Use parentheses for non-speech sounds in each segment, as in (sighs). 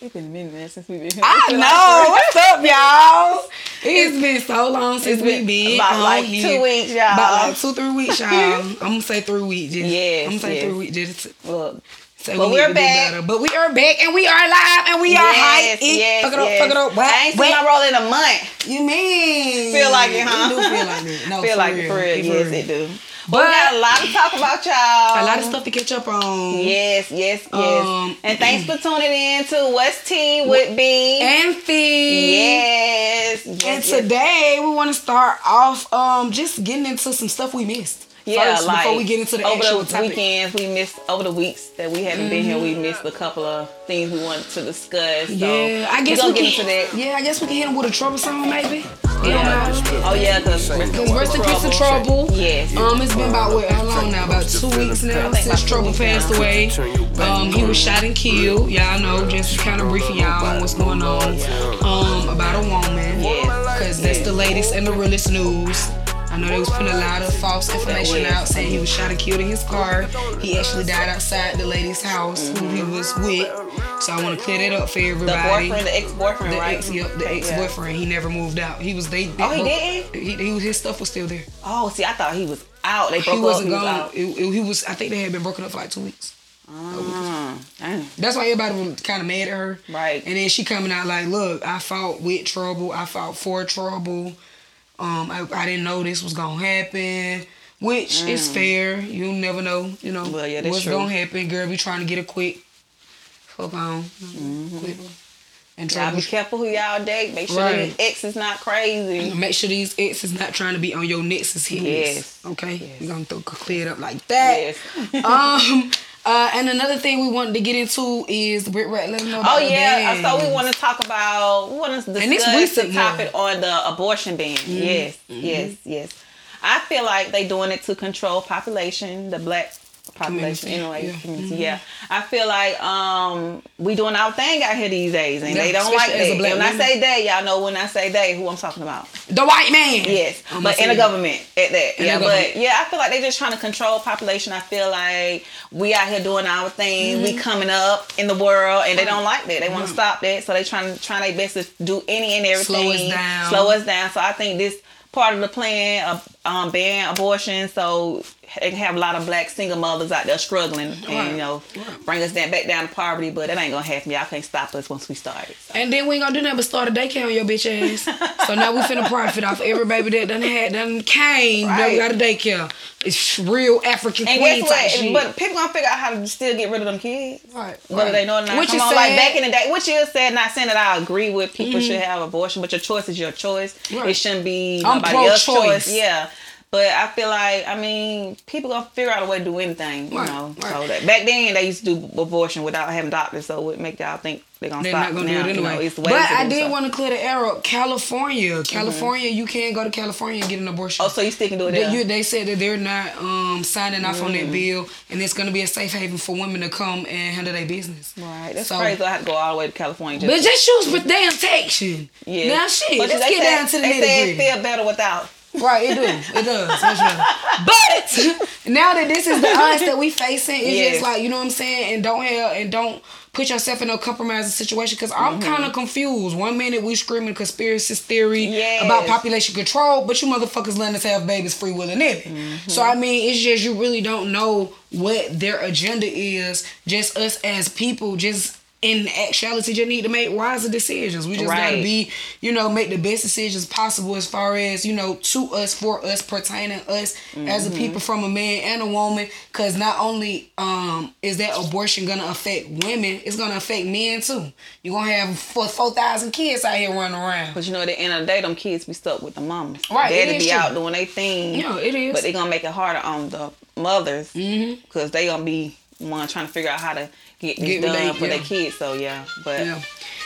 It's been a minute since we've been here. I know. What's up, y'all? (laughs) It's been so long since we've been about like here. two weeks, y'all. About like two, three weeks, y'all. (laughs) I'm gonna say three weeks. Just, Yes, I'm gonna say yes. three weeks. Just Look, say But we we're need to do back. But we are back and we are live and we are yes, hyped. It- yes, fuck it up, fuck it up. What? I ain't seen my roll in a month. You mean? Feel like it, huh? It do feel like it. (laughs) No, Feel like real. it for real. Yes, real. it do. But we got a lot to talk about, y'all. a lot of stuff to catch up on. Yes, yes, yes. Um, and thanks for tuning in to What's Tea with B. And feed. yes, yes, And yes. today we want to start off um just getting into some stuff we missed. Yeah, first, like before we get into the over actual the topic. weekends, we missed over the weeks that we haven't been here. We missed a couple of things we wanted to discuss. So Yeah, I guess we we gonna can. get into that. Yeah, I guess we can hit him with a trouble song, maybe. Yeah. Oh yeah, because Because rest in peace to Trouble. Yes. Um, it's been about what? How long now? About two weeks now since Trouble passed now. away. Um, he was shot and killed. Y'all know, just kind of briefing y'all on what's going on. Um, about a woman. Yes. Because that's the latest and the realest news. I know they was putting a lot of false information out saying he was shot and killed in his car. He actually died outside the lady's house who he was with. So I want to clear that up for everybody. The boyfriend, the ex-boyfriend, The right? ex, yep, the ex-boyfriend. He never moved out. He was they. they Oh, he didn't? He, he was his stuff was still there. Oh, see, I thought he was out. They broke He wasn't up. He was gone. out. It, it- he was. I think they had been broken up for like two weeks. Mm. That's why everybody was kind of mad at her. Right. And then she coming out like, "Look, I fought with trouble. I fought for trouble. Um, I, I didn't know this was gonna happen." Which is fair. You never know. You know Mm. Well, yeah, what's true. gonna happen. Girl, be trying to get a quick fuck on, quick, and Mm-hmm. Y'all be careful who y'all date. Make sure Right. the ex is not crazy. Make sure these exes not trying to be on your Nexus hit Yes. list. Okay, Yes. we're gonna throw, clear it up like that. Yes. (laughs) um, uh, and another thing we wanted to get into is Brit Rat. Let them know about Oh yeah, so we want to talk about we want to discuss recent the topic on the abortion ban. Yes, yes, yes. I feel like they doing it to control population, the black population Community, anyway. yeah. community, Yeah, I feel like um we doing our thing out here these days, and Yeah, they don't like that. when I say they, y'all know when I say they, who I'm talking about. the white man. Yes, I'ma but in the government at that. In yeah, but yeah, I feel like they're just trying to control population. I feel like we out here doing our thing, Mm-hmm. we coming up in the world, and they don't like that. They want to stop that, so they trying trying their best to do any and everything. Slow us down. Slow us down. So I think this part of the plan of um, ban abortion, so they can have a lot of black single mothers out there struggling, Right. and you know, Right. bring us down, back down to poverty. But that ain't gonna happen. Y'all can't stop us once we start. So. And then we ain't gonna do nothing but start a daycare on your bitch ass. so now we finna profit off every baby that done had done came. Now we got a daycare. It's real African And queen guess type shit. But people gonna figure out how to still get rid of them kids. Right, Whether right. they know it or not. Which Come is on, like back in the day, which you said, not saying that I agree with people should have abortion, but your choice is your choice. Right. It shouldn't be I'm nobody else's choice. Yeah. But I feel like, I mean, people gonna figure out a way to do anything, you Right, know. right. So that back then they used to do abortion without having doctors, so it would make y'all think they're gonna They're stop not gonna now. do it you know, anyway. but I did so. want to clear the air up. California, California, you can't go to California and get an abortion. Oh, so you still can do it They, there? you, they said that they're not um, signing off on Mm. that bill, and it's going to be a safe haven for women to come and handle their business. right. That's So- crazy. I had to go all the way to California. Just But just choose for damn protection. yeah. Now shit, But let's get said- down to the They nitty say it gritty. feel better without. Right, it does. It does. Better. But now that this is the (laughs) odds that we facing, it's just like you know what I'm saying, and don't have and don't put yourself in a compromising situation. Because I'm Mm-hmm. kind of confused. One minute we screaming conspiracy theory Yes. about population control, but you motherfuckers letting us have babies free will and nilly. Mm-hmm. So I mean, it's just you really don't know what their agenda is. Just us as people, just. In actuality, just need to make wiser decisions. We just gotta be, you know, make the best decisions possible as far as, you know, to us, for us, pertaining us as a Mm-hmm. people from a man and a woman. Cause not only um is that abortion gonna affect women, it's gonna affect men too. You're gonna have four four thousand kids out here running around. But you know, at the end of the day, them kids be stuck with the mamas. Right, it Daddy be true. out doing their thing. Yeah, it is. But they're gonna make it harder on the mothers because they gonna be one trying to figure out how to get Get done relate- for yeah. their kids. So yeah, but Yeah.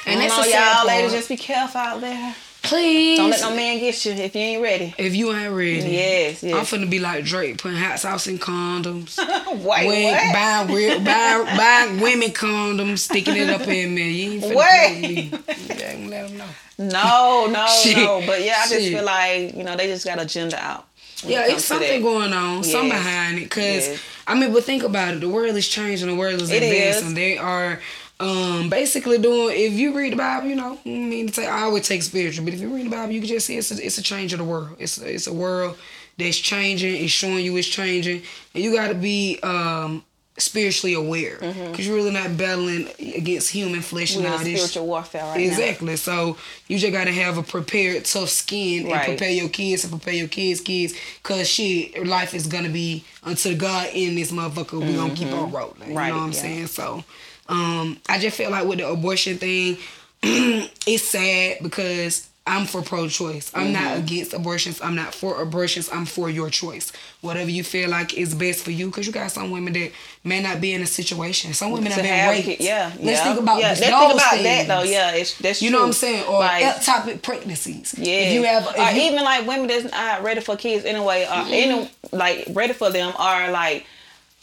and that's know, y'all ladies, just be careful out there. Please. Don't let no man get you if you ain't ready. if you ain't ready. Yes, yes. I'm finna be like Drake putting hot sauce in condoms. (laughs) Wait, Wait, what? buying real, buying, buying women condoms, sticking it up in me. You ain't finna Wait. me. I'm let 'em know. No, no, (laughs) no. But yeah, I just Shit. feel like you know they just got agenda out. Yeah, it it's something going on, some behind it. Cause Yes. I mean, but think about it. The world is changing. The world is It is. advancing. They are Um, basically doing if you read the Bible, you know, I mean, to I always take spiritual, but if you read the Bible, you can just see it's a, it's a change of the world. It's a, it's a world that's changing. It's showing you it's changing, and you got to be um spiritually aware because Mm-hmm. you're really not battling against human flesh and all this. spiritual warfare right now. Exactly. So you just gotta have a prepared, tough skin and prepare your kids and prepare your kids' kids. Cause shit, life is gonna be until God in this motherfucker. We gonna keep on rolling. Mm-hmm. Right, You know what I'm yeah. saying? So, um, I just feel like with the abortion thing, (clears throat) it's sad because. I'm for pro-choice. I'm not Mm-hmm. against abortions. I'm not for abortions. I'm for your choice. Whatever you feel like is best for you, because you got some women that may not be in a situation. Some women have been raped. kid- yeah, Let's yeah. think about yeah. this, Let's think about that though. Yeah, it's that's You know what I'm saying? Or Like, ectopic pregnancies. Yeah. If you have, if or you, even like women that's not ready for kids anyway, or any like ready for them are like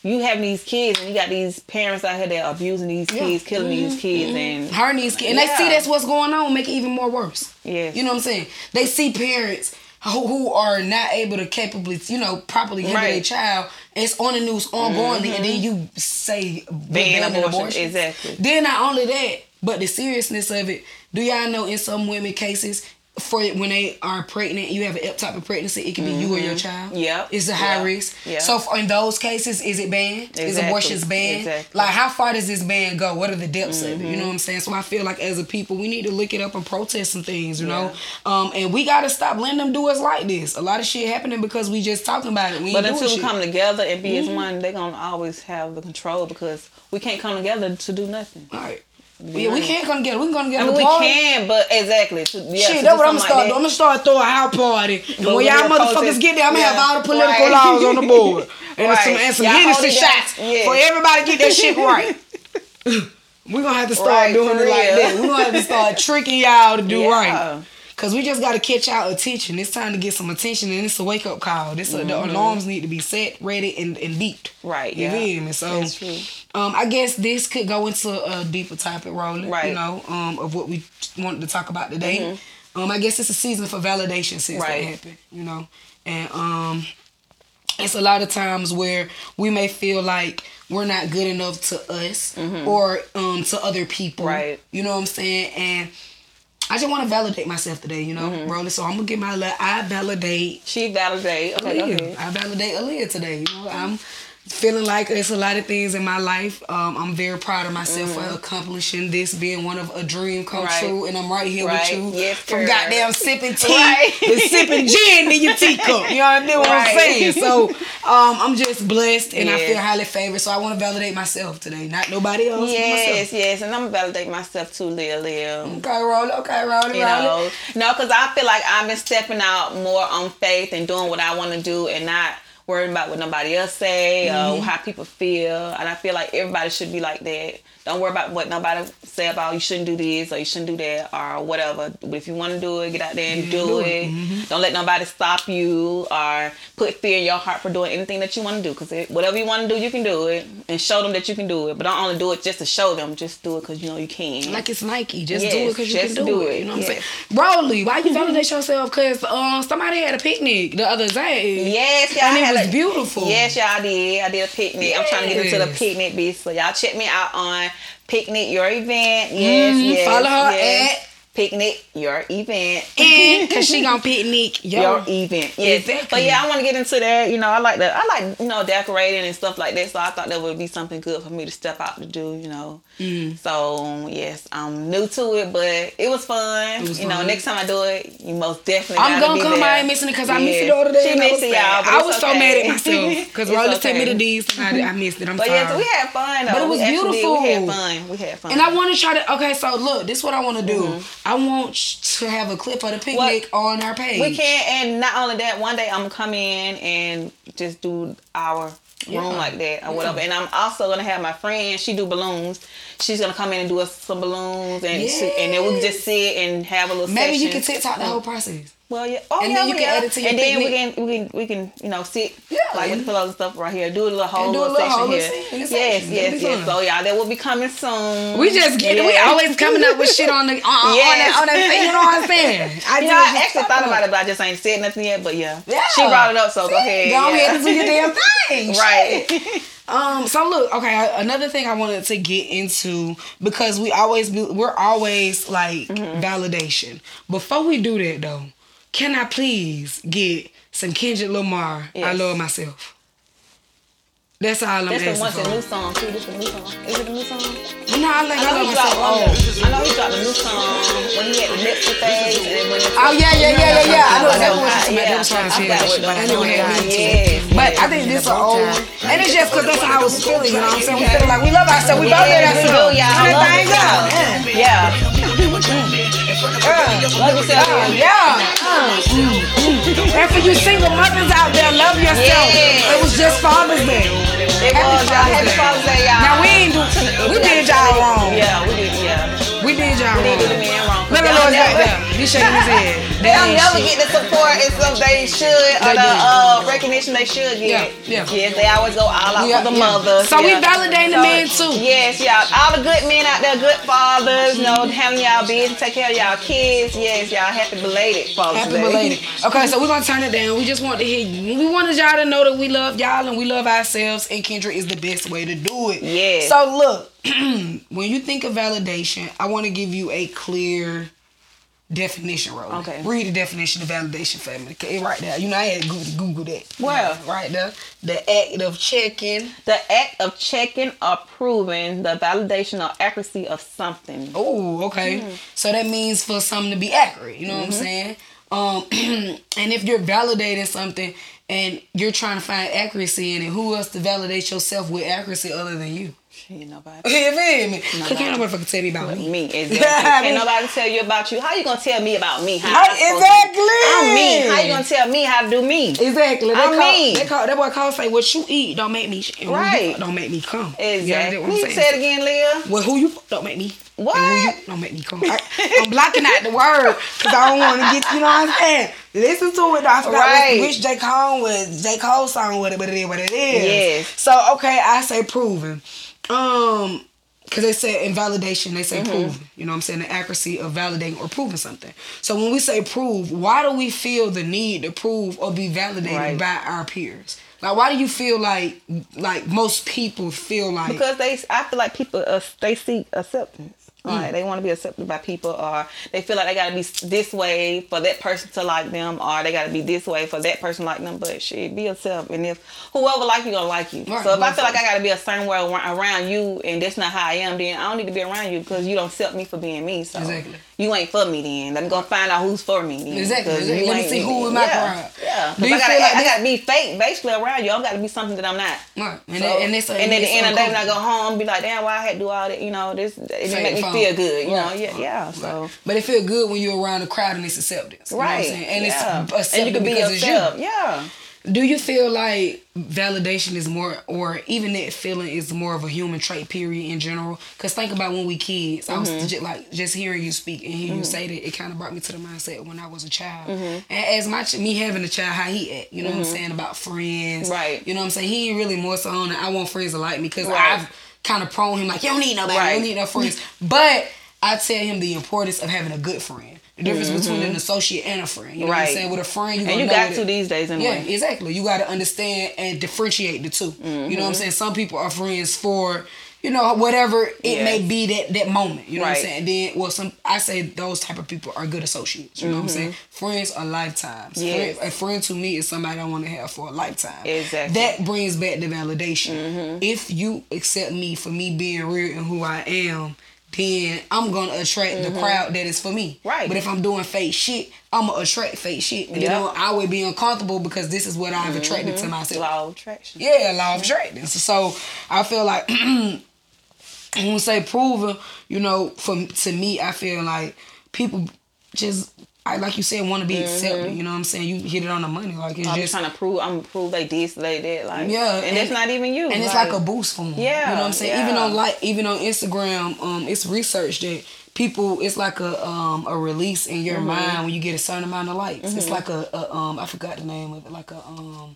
you have these kids and you got these parents out here that are abusing these Yeah. Mm-hmm. kids, killing these kids, and her needs, and they see that's what's going on, make it even more worse. Yes. You know what I'm saying? They see parents who, who are not able to capably, you know, properly handle Right. Mm-hmm. their child. It's on the news ongoingly, and then you say Ban banning abortion, exactly. Then not only that, but the seriousness of it. Do y'all know in some women cases? For when they are pregnant, you have an type of pregnancy. It can be you or your child. Mm-hmm. Yep. it's a high Yep. risk. Yep. So for, in those cases, is it banned? Exactly. Is abortions banned? Exactly. Like how far does this ban go? What are the depths of it? Mm-hmm. You know what I'm saying? So I feel like as a people, we need to look it up and protest some things. You know, um, and we gotta stop letting them do us like this. A lot of shit happening because we just talking about it. We But until we shit. come together and be Mm-hmm. as one, they're gonna always have the control because we can't come together to do nothing. All right. Yeah, we can't come together. We can come I together. mean, to we party. can, but exactly. To, yeah, Shit, that's what I'm gonna start like doing. I'm gonna start throwing a house party. And when y'all motherfuckers get there, I'm gonna have all the political Right. laws on the (laughs) board. And Right. some, and some Hennessy it shots Yeah. for everybody to get that shit right. (laughs) We're gonna have to start Right, doing it like that. We're gonna have to start (laughs) tricking y'all to do Yeah. right. Cause we just gotta catch y'all attention. It's time to get some attention, and it's a wake up call. This the alarms need to be set, ready, and, and beeped. Mm-hmm. Right, You yeah. feel me? So, That's true. um, I guess this could go into a deeper topic, rolling. Right. You know, um, of what we wanted to talk about today. Um, I guess it's a season for validation since that Mm-hmm. Happened. You know, and um, it's a lot of times where we may feel like we're not good enough to us or um to other people. Mm-hmm. Right. You know what I'm saying? And I just want to validate myself today, you know, Mm-hmm. So I'm gonna get my le- I validate She validate. Okay, Aaliyah. I validate Aaliyah today. You know, I'm feeling like it's a lot of things in my life. Um, I'm very proud of myself for accomplishing this, being one of a dream come Mm-hmm. Right. true, and I'm right here Right. with you. Yes, from goddamn sipping (laughs) tea Right. to sipping gin in your teacup. You know what I mean? What I'm saying? So um, I'm just blessed, and I feel highly favored. So I want to validate myself today, not nobody else. Yes, myself. yes, and I'm gonna validate myself too, Leah, Leah. Okay, roll. Okay, roll. You roll know, no, because I feel like I've been stepping out more on faith and doing what I want to do, and not worrying about what nobody else say Mm-hmm. or how people feel. And I feel like everybody should be like that. Don't worry about what nobody say about you shouldn't do this or you shouldn't do that or whatever. But if you want to do it, get out there and Yeah, do, do it. it. Mm-hmm. Don't let nobody stop you or put fear in your heart for doing anything that you want to do. Because whatever you want to do, you can do it and show them that you can do it. But don't only do it just to show them. Just do it because you know you can. Like it's Nike. Just do it because you can do, do it. it. You know what Yes. I'm saying? Broly, why you validate yourself? Because um, somebody had a picnic the other day. Yes, y'all And it had was a- beautiful. Yes, y'all did. I did a picnic. I'm trying to get into the picnic bitch. So y'all check me out on Picnic Your Event. Yes, Mhm. yes. Follow her yes. at- Picnic Your Event. (laughs) And because she gonna picnic. (laughs) Yo. Your event, yes. Exactly. But yeah, I want to get into that. You know, I like that. I like you know decorating and stuff like that. So I thought that would be something good for me to step out to do. You know. Mm. So yes, I'm new to it, but it was fun. It was you know, next time I do it, you most definitely. I'm gonna come. there. I ain't missing it because I missed it Yes. the other day. She missed it, y'all. I was so mad at (laughs) myself because It's Roller took me okay. to these and I, I missed it. I'm But sorry. yes, we had fun though. But it was We beautiful. We had fun. We had fun. and I want to try to. Okay, so look, this is what I want to do. Mm-hmm. I want to have a clip of the picnic on our page. we can, and not only that, one day I'm gonna come in and just do our Yeah. room like that or Yeah. whatever. And I'm also gonna have my friend. She do balloons. She's gonna come in and do us some balloons, and she, and then we can just sit and have a little. Maybe you session. can TikTok the whole mm. process. Well, yeah. Oh, And yeah, then you we- can yeah. add it to your And then we can we can we can you know sit Yeah, like with the pillows and stuff right here. Do a little whole And do a little little whole here. little se- Yes, yes, yes. fun. So yeah, that will be coming soon. We just get we always coming up with shit on the on, on, that, on that thing, you know what I'm saying? (laughs) I You know, I actually thought about it, but I just ain't said nothing yet. But yeah, Yeah. she brought it up, so go ahead. Go ahead and do your damn thing. (laughs) Right. (laughs) Um. So look, okay. Another thing I wanted to get into because we always be, we're always like Mm-hmm. validation. Before we do that though, can I please get some Kendrick Lamar? I love myself. That's all I'm That's the asking one, the for. new song too. This the new song. Is it a new song? No, I like I I know love he myself. dropped one. Oh. I know he dropped a new song when he had the Nipsey phase and when the Oh yeah, yeah, yeah, yeah, yeah. I know that that was was- something yeah, trying to I say that what shit, the but I never song had was. me too. But yes. I think this is old, and it's just because that's how I was feeling. You know what I'm saying? We feel like we love ourselves. We both love Yes, we do, ourselves. y'all. Turn Love that thing yourself. up. Yeah. Yeah. And mm, mm. for you single mothers out there, love yourself. Yes. It was just Father's Day. It was, y'all. Happy Father's Day, y'all. Now we ain't do. We did y'all wrong. Yeah, we did, yeah. We did y'all We did do the wrong. man wrong. Look at Y'all Lord right never- there. He's shaking his head. That (laughs) don't ain't never shit. get the support and stuff they should, or They the uh, recognition they should get. Yeah, yeah. Yes, they always go all out Yeah, for the yeah. mothers. So we yeah. validating the men too. Yes, y'all. All the good men out there, good fathers, you know, handling y'all business, take care of y'all kids. Yes, y'all. Happy belated Father's Happy belated. Okay, so we're gonna turn it down. We just want to hear you. We wanted y'all to know that we love y'all and we love ourselves, and Kendra is the best way to do it. Yes. So look, (clears throat) when you think of validation, I want to give you a clear definition, Roland. Okay. Read the definition of validation family. Okay, right there. You know, I had to Google, Google that. Where? Right there. The act of checking. The act of checking or proving the validation or accuracy of something. Oh, okay. Mm-hmm. So that means for something to be accurate. You know what I'm saying? Um, (clears throat) and if you're validating something and you're trying to find accuracy in it, who else to validate yourself with accuracy other than you? Shit, nobody. You feel me? Cause Nobody. can't nobody fucking tell me about me. Me, (laughs) exactly. I mean- Can't nobody tell you about you. How you gonna tell me about me? How Right, I'm supposed to- exactly. I'm me. How you gonna tell me how to do me? Exactly. They I call, mean- they call that boy call say what you eat don't make me sh- and who you Right. fuck don't make me come. Exactly. You understand what I'm you saying? say it again, Leah. Well, who you fuck don't make me. What? And who you don't make me come. I, am blocking out the word because I don't want to get. You know what I'm saying? Listen to it. I forgot Right. which, which J Cole was J Cole song with it, but it is what it is. Yes. So okay, I say proven. Um. Because they say in validation, they say Mm-hmm. proven. You know what I'm saying? The accuracy of validating or proving something. So when we say prove, why do we feel the need to prove or be validated Right. by our peers? Like, why do you feel like, like most people feel like, Because they, I feel like people, uh, they seek acceptance. Mm. Like they want to be accepted by people, or they feel like they gotta be this way for that person to like them, or they gotta be this way for that person to like them. But shit, be yourself, and if whoever like you gonna like you. Right, so if I feel like I gotta be a certain way around you, and that's not how I am, then I don't need to be around you because you don't accept me for being me. So Exactly. You ain't for me. Then let me go find out who's for me. Then, Exactly, you Let me see who in my yeah, crowd. Yeah, Do you I gotta, feel like I gotta be fake basically around you. I gotta be something that I'm not. Right. And, So- and, that's, and at the end of the day, when I go home, be like, damn, why I had to do all that, you know, this, it didn't make me fun. feel good, you know, yeah, right, yeah, so. But it feel good when you're around the crowd and it's acceptance. You know what I'm Right, saying? And yeah. it's accepted and you can be because yourself, it's you. yeah. Do you feel like validation is more, or even that feeling is more of a human trait, period, in general? Because think about when we kids. I was Mm-hmm. just, like just hearing you speak and hear you say that, it kind of brought me to the mindset when I was a child. Mm-hmm. And as my me having a child, how he act, you know what I'm saying about friends, Right. You know what I'm saying? He ain't really more so on. it, I want friends to like me because Right. I've kind of prone him like you don't need nobody, you don't need no friends. but I tell him the importance of having a good friend. The difference between an associate and a friend. You know what I'm Mm-hmm. Right. saying? With a friend, you And you got to these days and yeah, exactly. You got to understand and differentiate the 2 You know Mm-hmm. what I'm saying? Some people are friends for, you know, whatever it may be that that moment. You know what I'm saying? And then, well, some I say those type of people are good associates. You know what I'm saying? Friends are lifetimes. Mm-hmm. Yes. Friend, a friend to me is somebody I want to have for a lifetime. Exactly. Mm-hmm. That brings back the validation. If you accept me for me being real and who I am. Then I'm gonna attract the crowd that is for me. Mm-hmm. Right. But if I'm doing fake shit, I'm gonna attract fake shit. And then I would be uncomfortable because this is what I've attracted to myself. Law of attraction. Yeah, law of attraction. So I feel like (clears throat) when we say proven, you know, from to me, I feel like people just I like you said want to be accepted. You know what I'm saying? You hit it on the money. Like it's I'm just trying to prove. I'm prove they this, they that. Like Yeah, and, and- that's not even you. and it's like a boost for them. Yeah, you know what I'm saying. Even on like even on Instagram, um, it's research that people it's like a um a release in Mm-hmm. your mind when you get a certain amount of likes. It's like a, a um I forgot the name of it like a um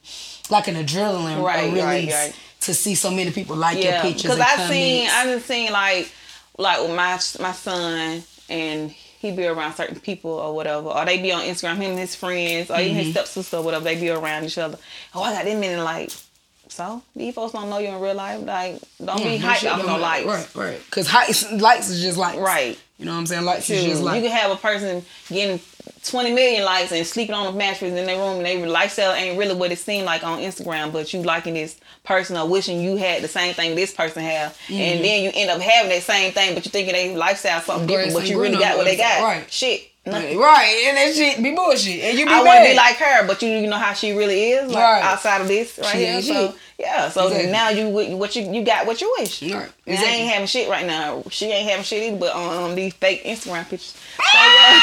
like an adrenaline Right, a right, release right. to see so many people like your yeah, pictures. because I've seen. I've seen like like with my my son and he be around certain people or whatever, or they be on Instagram, him and his friends, or even Mm-hmm. his stepsister or whatever, they be around each other. Oh, I got them many likes. So these folks don't know you in real life. Like, don't be Yeah, hyped shit off no likes. Right, right. Because likes is just likes. Right. You know what I'm saying? Likes is just like you can have a person getting 20 million likes and sleeping on a mattress in their room and their lifestyle ain't really what it seemed like on Instagram, but you liking this person or wishing you had the same thing this person have. Mm-hmm. And then you end up having that same thing, but you thinking they lifestyle something Grass different, but you really got what they got. Right. Shit. nothing. Right, and that shit be bullshit. And you be I want to be like her, but you you know how she really is, like Right. outside of this right She here. So. Yeah, so Exactly. now you what you you got what you wish. Right, I exactly. ain't having shit right now. She ain't having shit either, but on um, these fake Instagram pictures. (laughs) So yeah.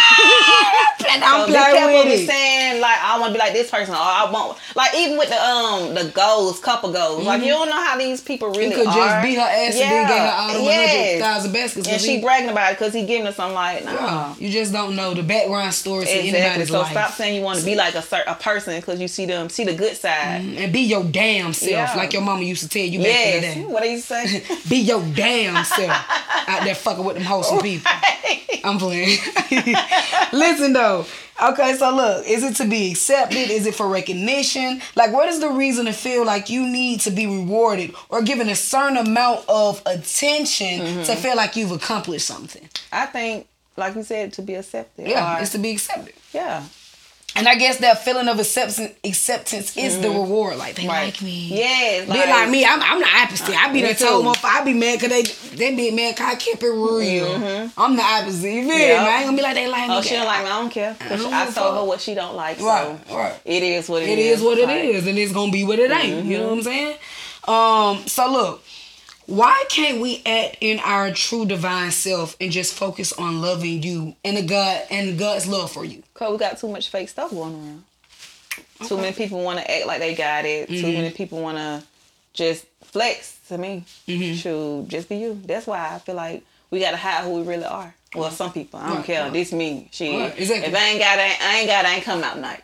And So I'm be playing with with it. saying like I want to be like this person or I want like even with the um the goals, couple goals. Like you don't know how these people really He Mm-hmm. could are. just beat her ass and then get her all the yes. 100,000 baskets. And she he- bragging about it because he giving us. I'm like, nah. Yeah, you just don't know the background story to Exactly. anybody's So life. stop saying you want to be like a a person because you see them see the good side. and be your damn self, Yeah. Like your mama used to tell you back in the day. What do you say? (laughs) Be your damn self out there fucking with them wholesome people. I'm playing. (laughs) Listen though. Okay, so look, is it to be accepted? Is it for recognition? Like, what is the reason to feel like you need to be rewarded or given a certain amount of attention Mm-hmm. to feel like you've accomplished something? I think, like you said, to be accepted. Yeah, or- it's to be accepted. yeah. And I guess that feeling of acceptance acceptance is the reward. Like they Mm-hmm. Right. like me. Yes. Be like me, I'm, I'm the opposite. I be Me that told motherfucker. I be mad cause they they be mad cause I kept it real. I'm the opposite. You feel me? I ain't gonna be like they like me. Mm-hmm. Oh, she don't like me. I don't care. 'Cause don't I told her what she don't like. So Right, right. it is what it is. It is what it is, and it's gonna be what it ain't. You know what I'm saying? Um. So look, why can't we act in our true divine self and just focus on loving you and the God and God's love for you? Cause we got too much fake stuff going around. Too many people want to act like they got it. Too Mm-hmm. many people want to just flex. To me, Mm-hmm. just be you. That's why I feel like we gotta hide who we really are. Well, some people. I don't Right, care. right. This me. Shit. Right, exactly. If I ain't got it, I ain't got it. I ain't coming out tonight.